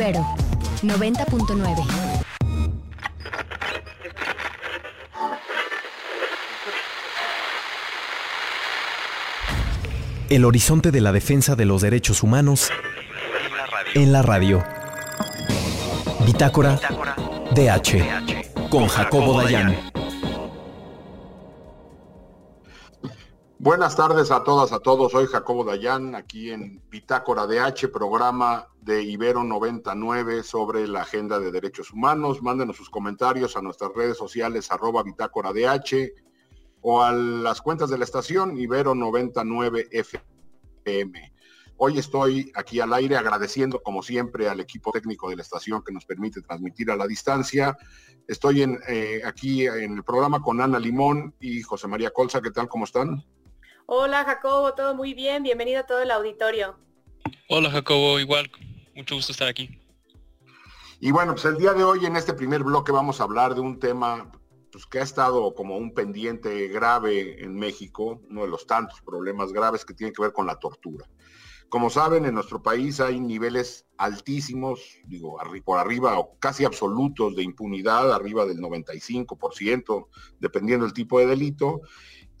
Ibero 90.9. El horizonte de la defensa de los derechos humanos en la radio. Bitácora DH con Jacobo Dayan. Buenas tardes a todas, a todos. Soy Jacobo Dayan, aquí en Bitácora DH, programa de Ibero 99 sobre la agenda de derechos humanos. Mándenos sus comentarios a nuestras redes sociales, arroba Bitácora DH, o a las cuentas de la estación Ibero 99 FM. Hoy estoy aquí al aire agradeciendo como siempre al equipo técnico de la estación que nos permite transmitir a la distancia. Estoy eh, aquí en el programa con Ana Limón y José María Colza. ¿Qué tal? ¿Cómo están? Hola Jacobo, todo muy bien. Bienvenido a todo el auditorio. Hola Jacobo, igual. Mucho gusto estar aquí. Y bueno, pues el día de hoy en este primer bloque vamos a hablar de un tema pues, que ha estado como un pendiente grave en México, uno de los tantos problemas graves que tiene que ver con la tortura. Como saben, en nuestro país hay niveles altísimos, digo, por arriba o casi absolutos de impunidad, arriba del 95%, dependiendo del tipo de delito,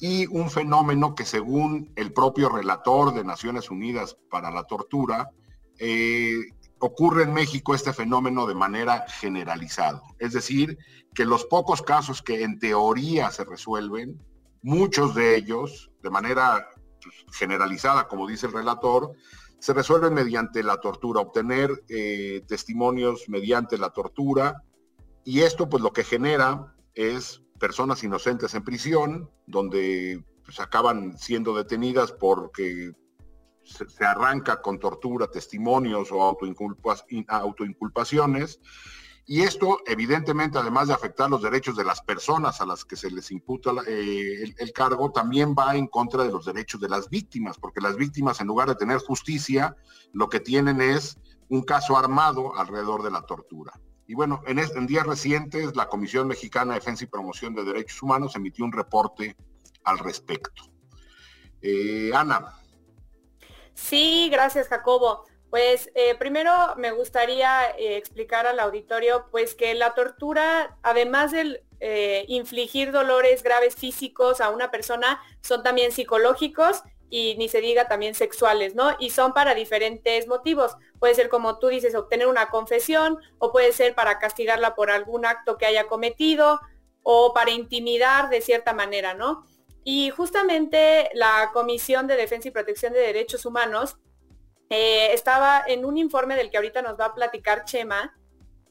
y un fenómeno que según el propio relator de Naciones Unidas para la Tortura, eh, ocurre en México este fenómeno de manera generalizada. Es decir, que los pocos casos que en teoría se resuelven, muchos de ellos, de manera pues, generalizada, como dice el relator, se resuelven mediante la tortura, obtener eh, testimonios mediante la tortura, y esto pues lo que genera es personas inocentes en prisión, donde pues, acaban siendo detenidas porque se, arranca con tortura, testimonios o autoinculpaciones. Y esto, evidentemente, además de afectar los derechos de las personas a las que se les imputa eh, el, cargo, también va en contra de los derechos de las víctimas, porque las víctimas, en lugar de tener justicia, lo que tienen es un caso armado alrededor de la tortura. Y bueno, en, en días recientes, la Comisión Mexicana de Defensa y Promoción de Derechos Humanos emitió un reporte al respecto. Eh, Ana. Sí, gracias Jacobo. Pues eh, primero me gustaría eh, explicar al auditorio pues que la tortura, además de eh, infligir dolores graves físicos a una persona, son también psicológicos y ni se diga también sexuales, ¿no? Y son para diferentes motivos. Puede ser como tú dices, obtener una confesión o puede ser para castigarla por algún acto que haya cometido o para intimidar de cierta manera, ¿no? Y justamente la Comisión de Defensa y Protección de Derechos Humanos eh, estaba en un informe del que ahorita nos va a platicar Chema,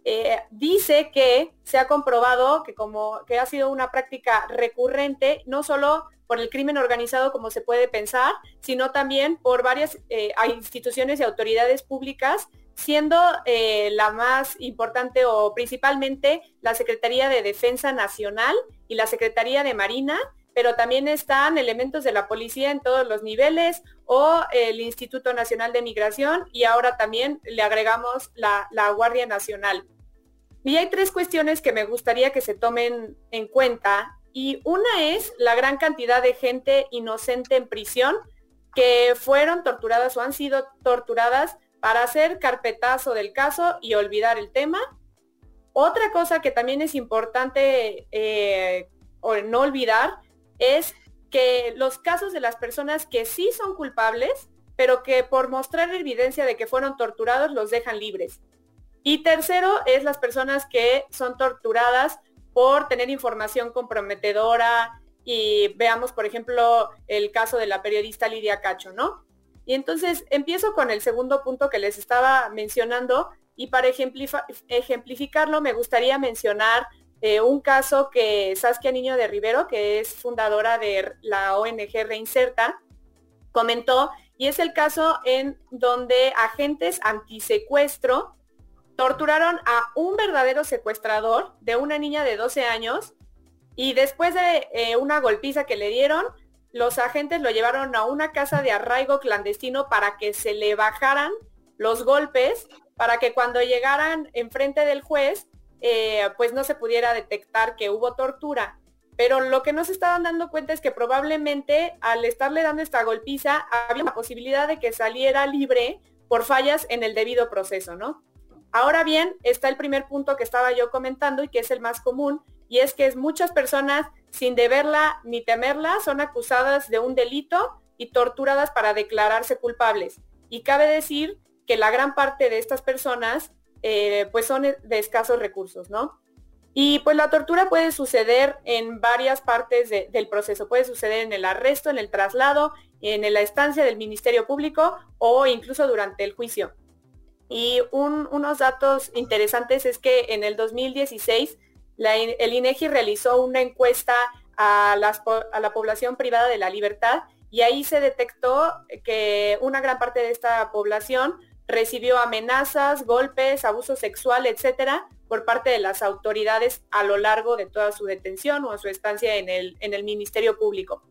eh, dice que se ha comprobado que como que ha sido una práctica recurrente, no solo por el crimen organizado como se puede pensar, sino también por varias eh, instituciones y autoridades públicas, siendo la más importante o principalmente la Secretaría de Defensa Nacional y la Secretaría de Marina, pero también están elementos de la policía en todos los niveles o el Instituto Nacional de Migración y ahora también le agregamos la, Guardia Nacional. Y hay tres cuestiones que me gustaría que se tomen en cuenta y una es la gran cantidad de gente inocente en prisión que fueron torturadas o han sido torturadas para hacer carpetazo del caso y olvidar el tema. Otra cosa que también es importante eh, no olvidar es que los casos de las personas que sí son culpables, pero que por mostrar evidencia de que fueron torturados los dejan libres. Y tercero es las personas que son torturadas por tener información comprometedora y veamos, por ejemplo, el caso de la periodista Lidia Cacho, ¿no? Y entonces empiezo con el segundo punto que les estaba mencionando y para ejemplificarlo me gustaría mencionar eh, un caso que Saskia Niño de Rivero, que es fundadora de la ONG Reinserta, comentó, y es el caso en donde agentes antisecuestro torturaron a un verdadero secuestrador de una niña de 12 años y después de eh, una golpiza que le dieron, los agentes lo llevaron a una casa de arraigo clandestino para que se le bajaran los golpes, para que cuando llegaran enfrente del juez eh, pues no se pudiera detectar que hubo tortura. Pero lo que no se estaban dando cuenta es que probablemente al estarle dando esta golpiza había la posibilidad de que saliera libre por fallas en el debido proceso, ¿no? Ahora bien, está el primer punto que estaba yo comentando y que es el más común, y es que muchas personas, sin deberla ni temerla, son acusadas de un delito y torturadas para declararse culpables. Y cabe decir que la gran parte de estas personas eh, pues son de escasos recursos, ¿no? Y pues la tortura puede suceder en varias partes del proceso. Puede suceder en el arresto, en el traslado, en la estancia del Ministerio Público o incluso durante el juicio. Y unos datos interesantes es que en el 2016 el INEGI realizó una encuesta a, la población privada de la libertad y ahí se detectó que una gran parte de esta población recibió amenazas, golpes, abuso sexual, etcétera, por parte de las autoridades a lo largo de toda su detención o su estancia en el Ministerio Público.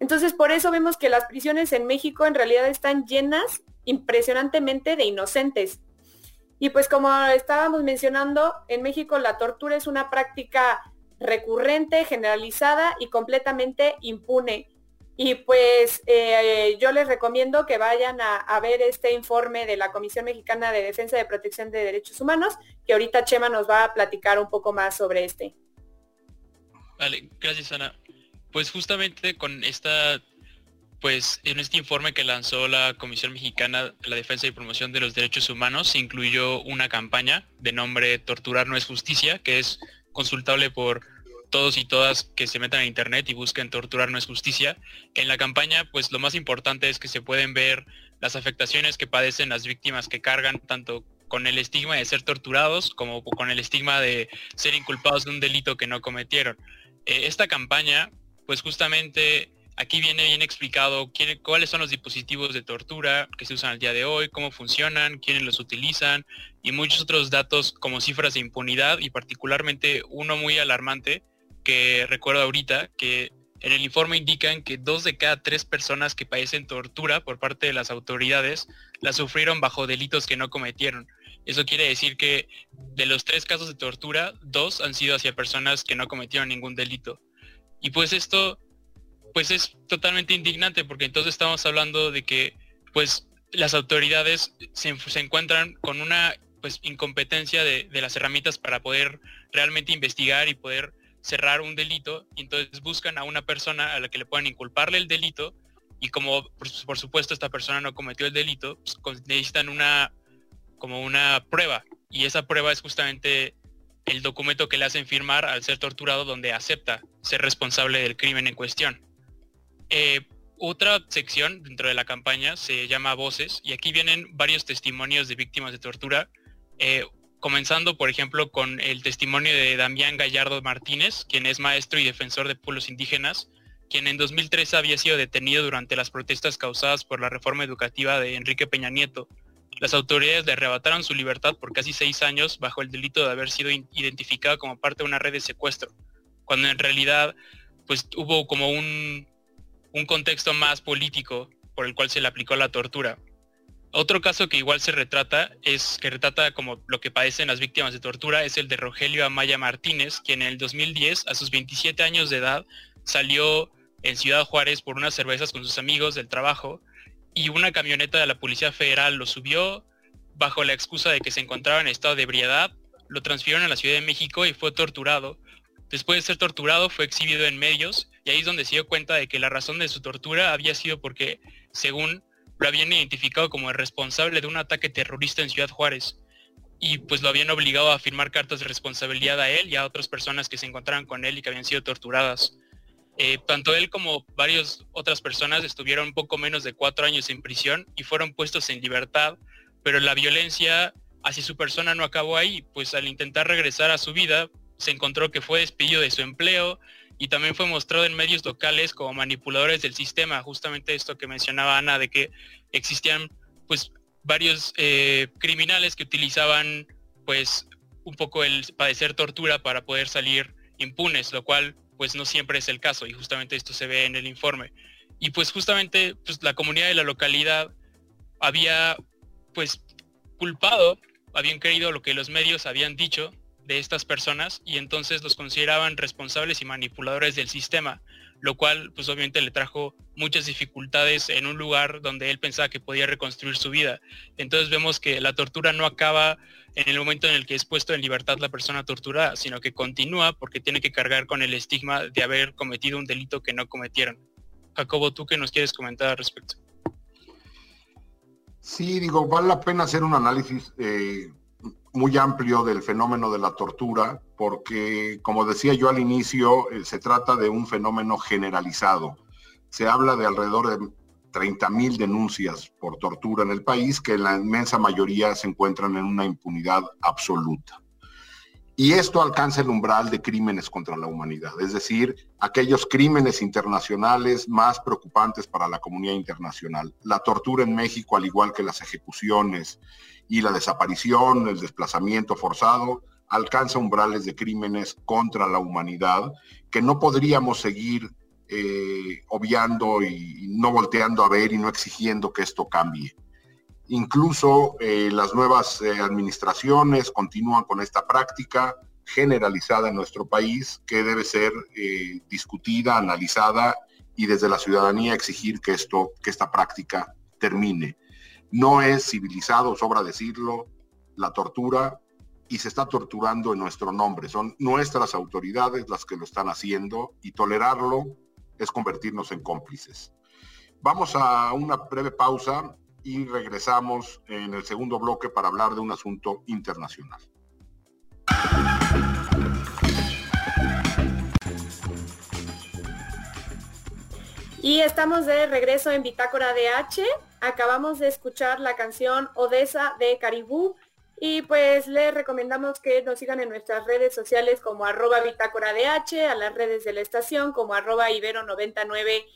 Entonces, por eso vemos que las prisiones en México en realidad están llenas impresionantemente de inocentes. Y pues como estábamos mencionando, en México la tortura es una práctica recurrente, generalizada y completamente impune. Y pues eh, yo les recomiendo que vayan a, ver este informe de la Comisión Mexicana de Defensa de Protección de Derechos Humanos, que ahorita Chema nos va a platicar un poco más sobre este. Vale, gracias Ana. Pues justamente con esta, pues en este informe que lanzó la Comisión Mexicana de la Defensa y Promoción de los Derechos Humanos, se incluyó una campaña de nombre Torturar no es justicia, que es consultable por todos y todas que se metan a internet y busquen torturar no es justicia. En la campaña, pues lo más importante es que se pueden ver las afectaciones que padecen las víctimas que cargan tanto con el estigma de ser torturados como con el estigma de ser inculpados de un delito que no cometieron. Eh, esta campaña, pues justamente aquí viene bien explicado cuáles son los dispositivos de tortura que se usan al día de hoy, cómo funcionan, quiénes los utilizan y muchos otros datos como cifras de impunidad y particularmente uno muy alarmante que recuerdo ahorita, que en el informe indican que dos de cada tres personas que padecen tortura por parte de las autoridades la sufrieron bajo delitos que no cometieron. Eso quiere decir que de los tres casos de tortura, dos han sido hacia personas que no cometieron ningún delito. Y pues esto, pues es totalmente indignante porque entonces estamos hablando de que pues las autoridades se, encuentran con una pues incompetencia de, de las herramientas para poder realmente investigar y poder cerrar un delito y entonces buscan a una persona a la que le puedan inculparle el delito y como por, supuesto esta persona no cometió el delito, pues, necesitan una como una prueba y esa prueba es justamente el documento que le hacen firmar al ser torturado donde acepta ser responsable del crimen en cuestión. Eh, otra sección dentro de la campaña se llama Voces y aquí vienen varios testimonios de víctimas de tortura. Eh, comenzando por ejemplo con el testimonio de Damián Gallardo Martínez, quien es maestro y defensor de pueblos indígenas, quien en 2013 había sido detenido durante las protestas causadas por la reforma educativa de Enrique Peña Nieto. Las autoridades le arrebataron su libertad por casi seis años bajo el delito de haber sido identificado como parte de una red de secuestro, cuando en realidad pues hubo como un, un contexto más político por el cual se le aplicó la tortura. Otro caso que igual se retrata es que retrata como lo que padecen las víctimas de tortura es el de Rogelio Amaya Martínez, quien en el 2010, a sus 27 años de edad, salió en Ciudad Juárez por unas cervezas con sus amigos del trabajo y una camioneta de la Policía Federal lo subió bajo la excusa de que se encontraba en estado de ebriedad, lo transfirieron a la Ciudad de México y fue torturado. Después de ser torturado fue exhibido en medios y ahí es donde se dio cuenta de que la razón de su tortura había sido porque, según lo habían identificado como el responsable de un ataque terrorista en Ciudad Juárez y pues lo habían obligado a firmar cartas de responsabilidad a él y a otras personas que se encontraban con él y que habían sido torturadas. Eh, tanto él como varias otras personas estuvieron poco menos de cuatro años en prisión y fueron puestos en libertad, pero la violencia hacia su persona no acabó ahí, pues al intentar regresar a su vida se encontró que fue despedido de su empleo, y también fue mostrado en medios locales como manipuladores del sistema, justamente esto que mencionaba Ana, de que existían pues varios eh, criminales que utilizaban pues un poco el padecer tortura para poder salir impunes, lo cual pues no siempre es el caso y justamente esto se ve en el informe. Y pues justamente pues, la comunidad de la localidad había pues culpado, habían creído lo que los medios habían dicho de estas personas y entonces los consideraban responsables y manipuladores del sistema, lo cual pues obviamente le trajo muchas dificultades en un lugar donde él pensaba que podía reconstruir su vida. Entonces vemos que la tortura no acaba en el momento en el que es puesto en libertad la persona torturada, sino que continúa porque tiene que cargar con el estigma de haber cometido un delito que no cometieron. Jacobo, ¿tú qué nos quieres comentar al respecto? Sí, digo, vale la pena hacer un análisis eh, muy amplio del fenómeno de la tortura, porque, como decía yo al inicio, eh, se trata de un fenómeno generalizado. Se habla de alrededor de 30 mil denuncias por tortura en el país, que la inmensa mayoría se encuentran en una impunidad absoluta. Y esto alcanza el umbral de crímenes contra la humanidad, es decir, aquellos crímenes internacionales más preocupantes para la comunidad internacional. La tortura en México, al igual que las ejecuciones y la desaparición, el desplazamiento forzado, alcanza umbrales de crímenes contra la humanidad que no podríamos seguir eh, obviando y, no volteando a ver y no exigiendo que esto cambie. Incluso eh, las nuevas eh, administraciones continúan con esta práctica generalizada en nuestro país que debe ser discutida, analizada y desde la ciudadanía exigir que esto, que esta práctica termine. No es civilizado, sobra decirlo, la tortura y se está torturando en nuestro nombre. Son nuestras autoridades las que lo están haciendo y tolerarlo es convertirnos en cómplices. Vamos a una breve pausa y regresamos en el segundo bloque para hablar de un asunto internacional. Y estamos de regreso en Bitácora de H. Acabamos de escuchar la canción Odessa de Caribú y pues les recomendamos que nos sigan en nuestras redes sociales como arroba bitácora H, a las redes de la estación como arroba ibero99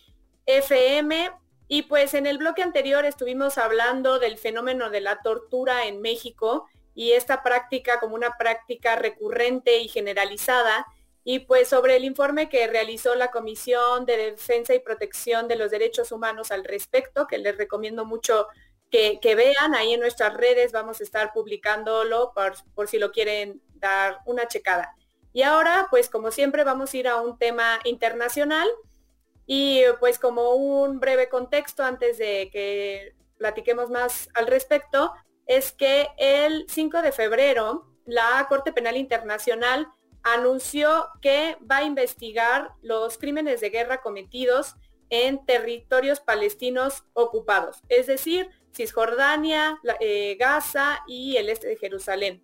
FM. Y pues en el bloque anterior estuvimos hablando del fenómeno de la tortura en México y esta práctica como una práctica recurrente y generalizada. Y pues sobre el informe que realizó la Comisión de Defensa y Protección de los Derechos Humanos al respecto, que les recomiendo mucho que, vean ahí en nuestras redes, vamos a estar publicándolo por, por si lo quieren dar una checada. Y ahora, pues como siempre, vamos a ir a un tema internacional y pues como un breve contexto antes de que platiquemos más al respecto, es que el 5 de febrero la Corte Penal Internacional anunció que va a investigar los crímenes de guerra cometidos en territorios palestinos ocupados, es decir, Cisjordania, eh, Gaza y el este de Jerusalén.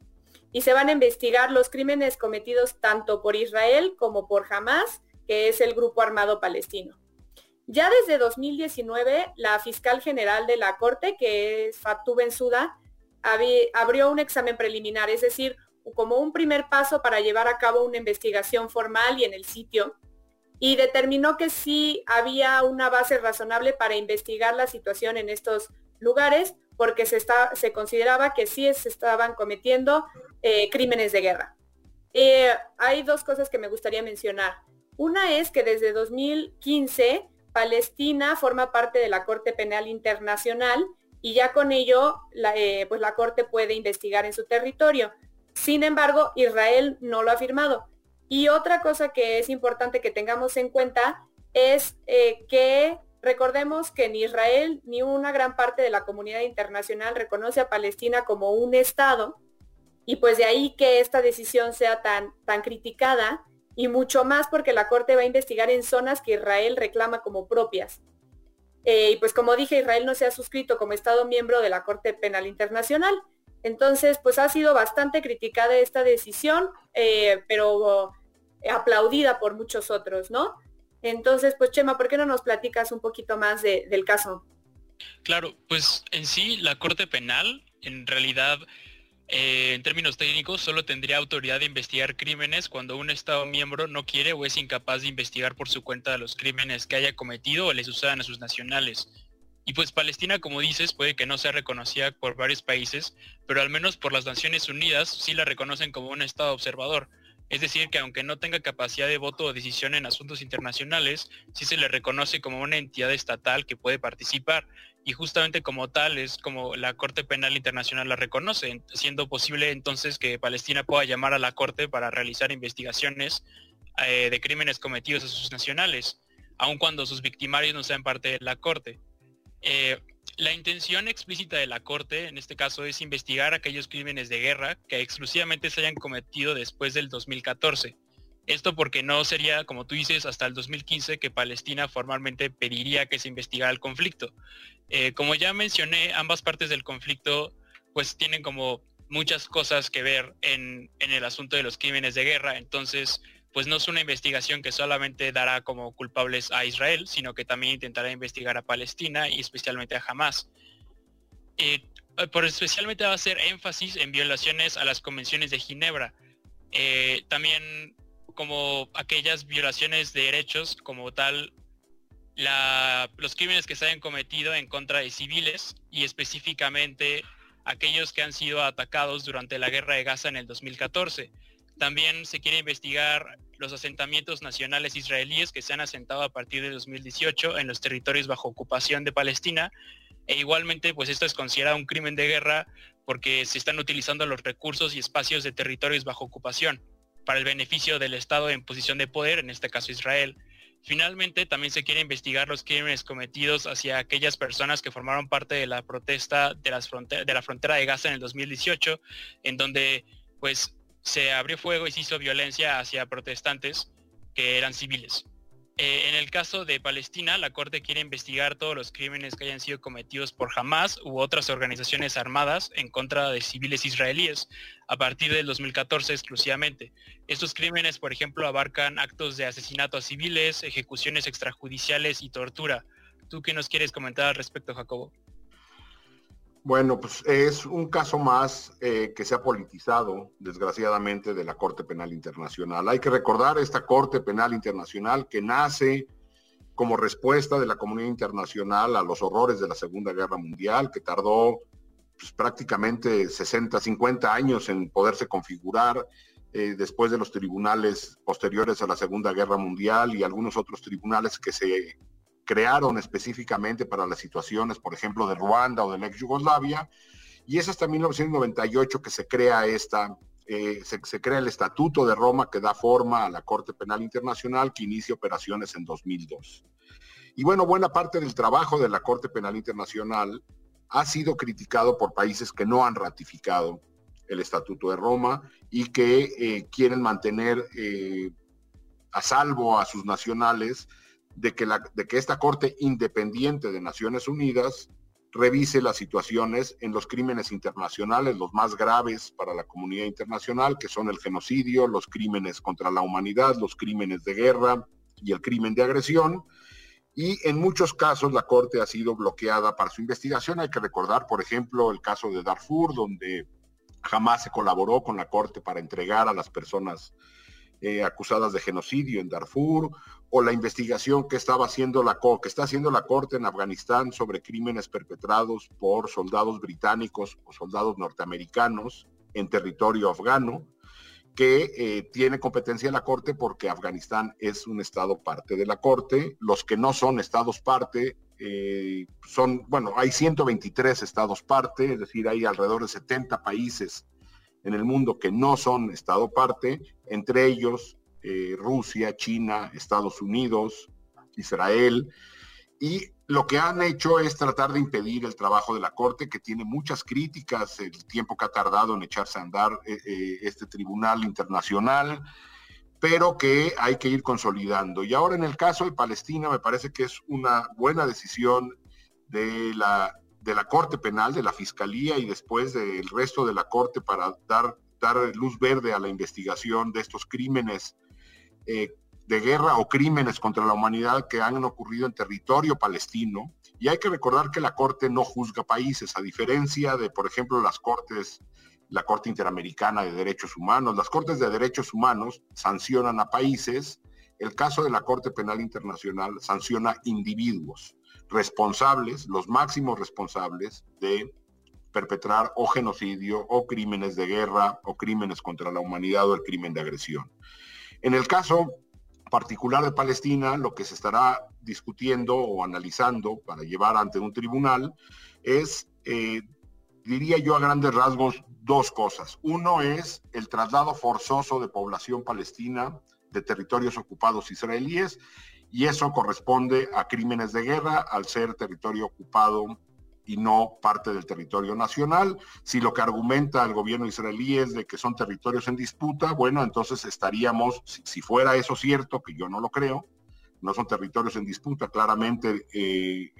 Y se van a investigar los crímenes cometidos tanto por Israel como por Hamas, que es el grupo armado palestino. Ya desde 2019, la fiscal general de la Corte, que es Fatou Bensouda, abrió un examen preliminar, es decir, como un primer paso para llevar a cabo una investigación formal y en el sitio, y determinó que sí había una base razonable para investigar la situación en estos lugares porque se, está, se consideraba que sí se estaban cometiendo eh, crímenes de guerra. Eh, hay dos cosas que me gustaría mencionar. Una es que desde 2015 Palestina forma parte de la Corte Penal Internacional y ya con ello la, eh, pues la Corte puede investigar en su territorio. Sin embargo, Israel no lo ha firmado. Y otra cosa que es importante que tengamos en cuenta es que Recordemos que ni Israel ni una gran parte de la comunidad internacional reconoce a Palestina como un Estado y pues de ahí que esta decisión sea tan, tan criticada y mucho más porque la Corte va a investigar en zonas que Israel reclama como propias. Eh, y pues como dije, Israel no se ha suscrito como Estado miembro de la Corte Penal Internacional. Entonces, pues ha sido bastante criticada esta decisión, eh, pero aplaudida por muchos otros, ¿no? Entonces, pues Chema, ¿por qué no nos platicas un poquito más del caso? Claro, pues en sí la Corte Penal, en realidad, eh, en términos técnicos, solo tendría autoridad de investigar crímenes cuando un Estado miembro no quiere o es incapaz de investigar por su cuenta los crímenes que haya cometido o les sucedan a sus nacionales. Y pues Palestina, como dices, puede que no sea reconocida por varios países, pero al menos por las Naciones Unidas sí la reconocen como un Estado observador. Es decir, que aunque no tenga capacidad de voto o decisión en asuntos internacionales, sí se le reconoce como una entidad estatal que puede participar. Y justamente como tal es como la Corte Penal Internacional la reconoce, siendo posible entonces que Palestina pueda llamar a la Corte para realizar investigaciones eh, de crímenes cometidos a sus nacionales. aun cuando sus victimarios no sean parte de la Corte. Eh, la intención explícita de la Corte, en este caso, es investigar aquellos crímenes de guerra que exclusivamente se hayan cometido después del 2014. Esto porque no sería, como tú dices, hasta el 2015 que Palestina formalmente pediría que se investigara el conflicto. Eh, como ya mencioné, ambas partes del conflicto pues tienen como muchas cosas que ver en, en el asunto de los crímenes de guerra. Entonces, pues no es una investigación que solamente dará como culpables a Israel, sino que también intentará investigar a Palestina y especialmente a Hamas. Eh, por especialmente va a hacer énfasis en violaciones a las convenciones de Ginebra. Eh, también como aquellas violaciones de derechos como tal, los crímenes que se hayan cometido en contra de civiles y específicamente aquellos que han sido atacados durante la guerra de Gaza en el 2014. También se quiere investigar los asentamientos nacionales israelíes que se han asentado a partir de 2018 en los territorios bajo ocupación de Palestina. E igualmente, pues esto es considerado un crimen de guerra porque se están utilizando los recursos y espacios de territorios bajo ocupación para el beneficio del Estado en posición de poder, en este caso Israel. Finalmente, también se quiere investigar los crímenes cometidos hacia aquellas personas que formaron parte de la protesta de, de la frontera de Gaza en el 2018, en donde pues se abrió fuego y se hizo violencia hacia protestantes que eran civiles. Eh, en el caso de Palestina, la Corte quiere investigar todos los crímenes que hayan sido cometidos por Hamas u otras organizaciones armadas en contra de civiles israelíes a partir del 2014 exclusivamente. Estos crímenes, por ejemplo, abarcan actos de asesinato a civiles, ejecuciones extrajudiciales y tortura. ¿Tú qué nos quieres comentar al respecto, Jacobo? Bueno, pues es un caso más eh, que se ha politizado, desgraciadamente, de la Corte Penal Internacional. Hay que recordar esta Corte Penal Internacional que nace como respuesta de la comunidad internacional a los horrores de la Segunda Guerra Mundial, que tardó pues, prácticamente 60, 50 años en poderse configurar eh, después de los tribunales posteriores a la Segunda Guerra Mundial y algunos otros tribunales que se crearon específicamente para las situaciones, por ejemplo, de Ruanda o de la ex Yugoslavia, y es hasta 1998 que se crea esta, eh, se, crea el Estatuto de Roma que da forma a la Corte Penal Internacional que inicia operaciones en 2002. Y bueno, buena parte del trabajo de la Corte Penal Internacional ha sido criticado por países que no han ratificado el Estatuto de Roma y que eh, quieren mantener eh, a salvo a sus nacionales de que, la, de que esta Corte Independiente de Naciones Unidas revise las situaciones en los crímenes internacionales, los más graves para la comunidad internacional, que son el genocidio, los crímenes contra la humanidad, los crímenes de guerra y el crimen de agresión. Y en muchos casos la Corte ha sido bloqueada para su investigación. Hay que recordar, por ejemplo, el caso de Darfur, donde jamás se colaboró con la Corte para entregar a las personas eh, acusadas de genocidio en Darfur, o la investigación que estaba haciendo la que está haciendo la Corte en Afganistán sobre crímenes perpetrados por soldados británicos o soldados norteamericanos en territorio afgano, que eh, tiene competencia la Corte porque Afganistán es un estado parte de la Corte. Los que no son estados parte eh, son, bueno, hay 123 estados parte, es decir, hay alrededor de 70 países en el mundo que no son Estado parte, entre ellos eh, Rusia, China, Estados Unidos, Israel, y lo que han hecho es tratar de impedir el trabajo de la Corte, que tiene muchas críticas, el tiempo que ha tardado en echarse a andar eh, eh, este tribunal internacional, pero que hay que ir consolidando. Y ahora en el caso de Palestina me parece que es una buena decisión de la de la Corte Penal, de la Fiscalía y después del resto de la Corte para dar, dar luz verde a la investigación de estos crímenes eh, de guerra o crímenes contra la humanidad que han ocurrido en territorio palestino. Y hay que recordar que la Corte no juzga países, a diferencia de, por ejemplo, las Cortes, la Corte Interamericana de Derechos Humanos. Las Cortes de Derechos Humanos sancionan a países. El caso de la Corte Penal Internacional sanciona individuos responsables, los máximos responsables de perpetrar o genocidio o crímenes de guerra o crímenes contra la humanidad o el crimen de agresión. En el caso particular de Palestina, lo que se estará discutiendo o analizando para llevar ante un tribunal es, eh, diría yo a grandes rasgos, dos cosas. Uno es el traslado forzoso de población palestina de territorios ocupados israelíes y eso corresponde a crímenes de guerra al ser territorio ocupado y no parte del territorio nacional. Si lo que argumenta el gobierno israelí es de que son territorios en disputa, bueno, entonces estaríamos, si, fuera eso cierto, que yo no lo creo, no son territorios en disputa, claramente eh,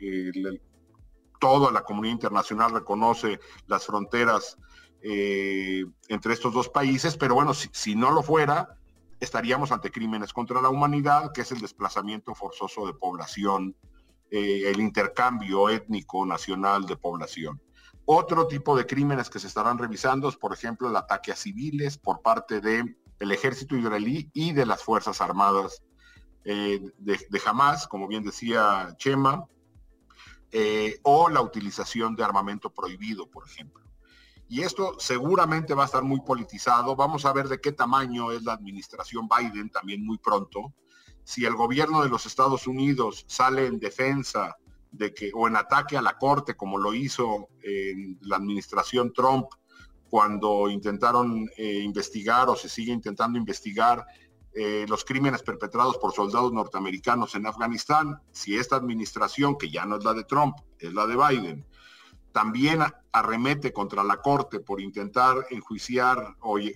toda la comunidad internacional reconoce las fronteras eh, entre estos dos países, pero bueno, si, no lo fuera, estaríamos ante crímenes contra la humanidad, que es el desplazamiento forzoso de población, eh, el intercambio étnico nacional de población. Otro tipo de crímenes que se estarán revisando es, por ejemplo, el ataque a civiles por parte del el ejército israelí y de las Fuerzas Armadas eh, de, de Hamas, como bien decía Chema, o la utilización de armamento prohibido, por ejemplo. Y esto seguramente va a estar muy politizado. Vamos a ver de qué tamaño es la administración Biden también muy pronto. Si el gobierno de los Estados Unidos sale en defensa de que, o en ataque a la Corte, como lo hizo en la administración Trump, cuando intentaron eh, investigar o se sigue intentando investigar eh, los crímenes perpetrados por soldados norteamericanos en Afganistán, si esta administración, que ya no es la de Trump, es la de Biden, también arremete contra la Corte por intentar enjuiciar o, eh,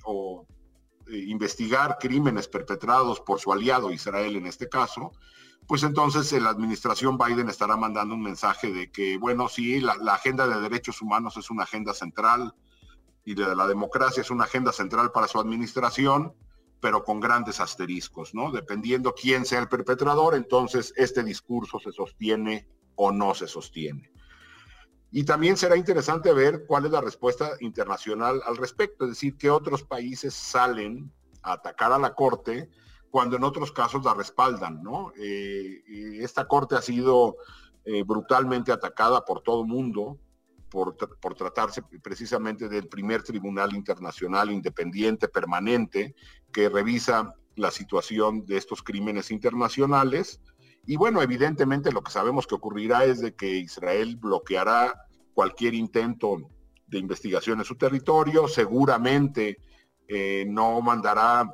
investigar crímenes perpetrados por su aliado Israel en este caso, pues entonces la administración Biden estará mandando un mensaje de que, bueno, sí, la, agenda de derechos humanos es una agenda central y de la democracia es una agenda central para su administración, pero con grandes asteriscos, ¿no? Dependiendo quién sea el perpetrador, entonces este discurso se sostiene o no se sostiene. Y también será interesante ver cuál es la respuesta internacional al respecto, es decir, qué otros países salen a atacar a la Corte cuando en otros casos la respaldan, ¿no? Eh, esta Corte ha sido eh, brutalmente atacada por todo el mundo, por, por, tratarse precisamente del primer tribunal internacional independiente permanente que revisa la situación de estos crímenes internacionales y bueno, evidentemente lo que sabemos que ocurrirá es de que Israel bloqueará cualquier intento de investigación en su territorio, seguramente eh, no mandará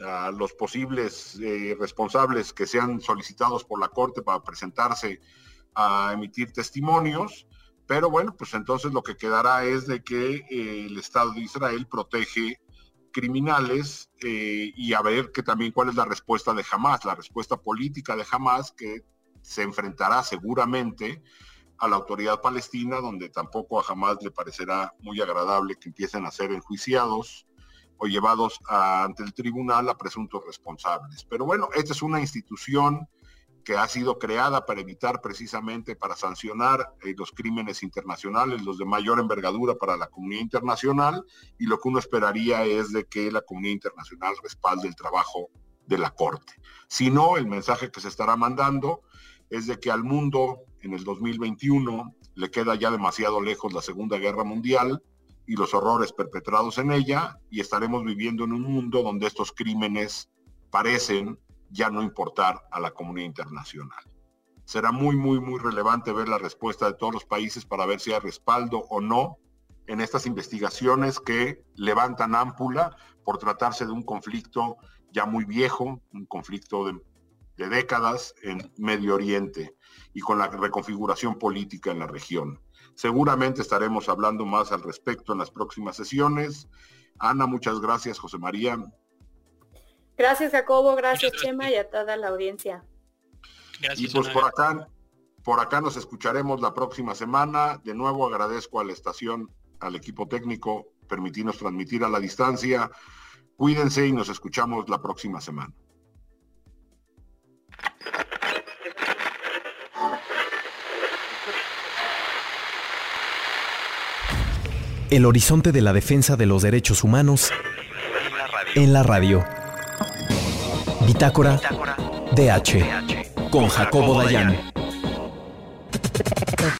a los posibles eh, responsables que sean solicitados por la Corte para presentarse a emitir testimonios, pero bueno, pues entonces lo que quedará es de que eh, el Estado de Israel protege criminales eh, y a ver que también cuál es la respuesta de Hamas, la respuesta política de Hamas que se enfrentará seguramente a la autoridad palestina, donde tampoco a Hamas le parecerá muy agradable que empiecen a ser enjuiciados o llevados ante el tribunal a presuntos responsables. Pero bueno, esta es una institución que ha sido creada para evitar precisamente, para sancionar eh, los crímenes internacionales, los de mayor envergadura para la comunidad internacional, y lo que uno esperaría es de que la comunidad internacional respalde el trabajo de la Corte. Si no, el mensaje que se estará mandando es de que al mundo en el 2021 le queda ya demasiado lejos la Segunda Guerra Mundial y los horrores perpetrados en ella, y estaremos viviendo en un mundo donde estos crímenes parecen ya no importar a la comunidad internacional. Será muy, muy, muy relevante ver la respuesta de todos los países para ver si hay respaldo o no en estas investigaciones que levantan ámpula por tratarse de un conflicto ya muy viejo, un conflicto de, décadas en Medio Oriente y con la reconfiguración política en la región. Seguramente estaremos hablando más al respecto en las próximas sesiones. Ana, muchas gracias, José María. Gracias, Jacobo. Gracias, Chema, y a toda la audiencia. y pues por acá, por acá nos escucharemos la próxima semana. De nuevo agradezco a la estación, al equipo técnico, permitirnos transmitir a la distancia. Cuídense y nos escuchamos la próxima semana. El horizonte de la defensa de los derechos humanos en la radio. Bitácora DH con Jacobo Dayan.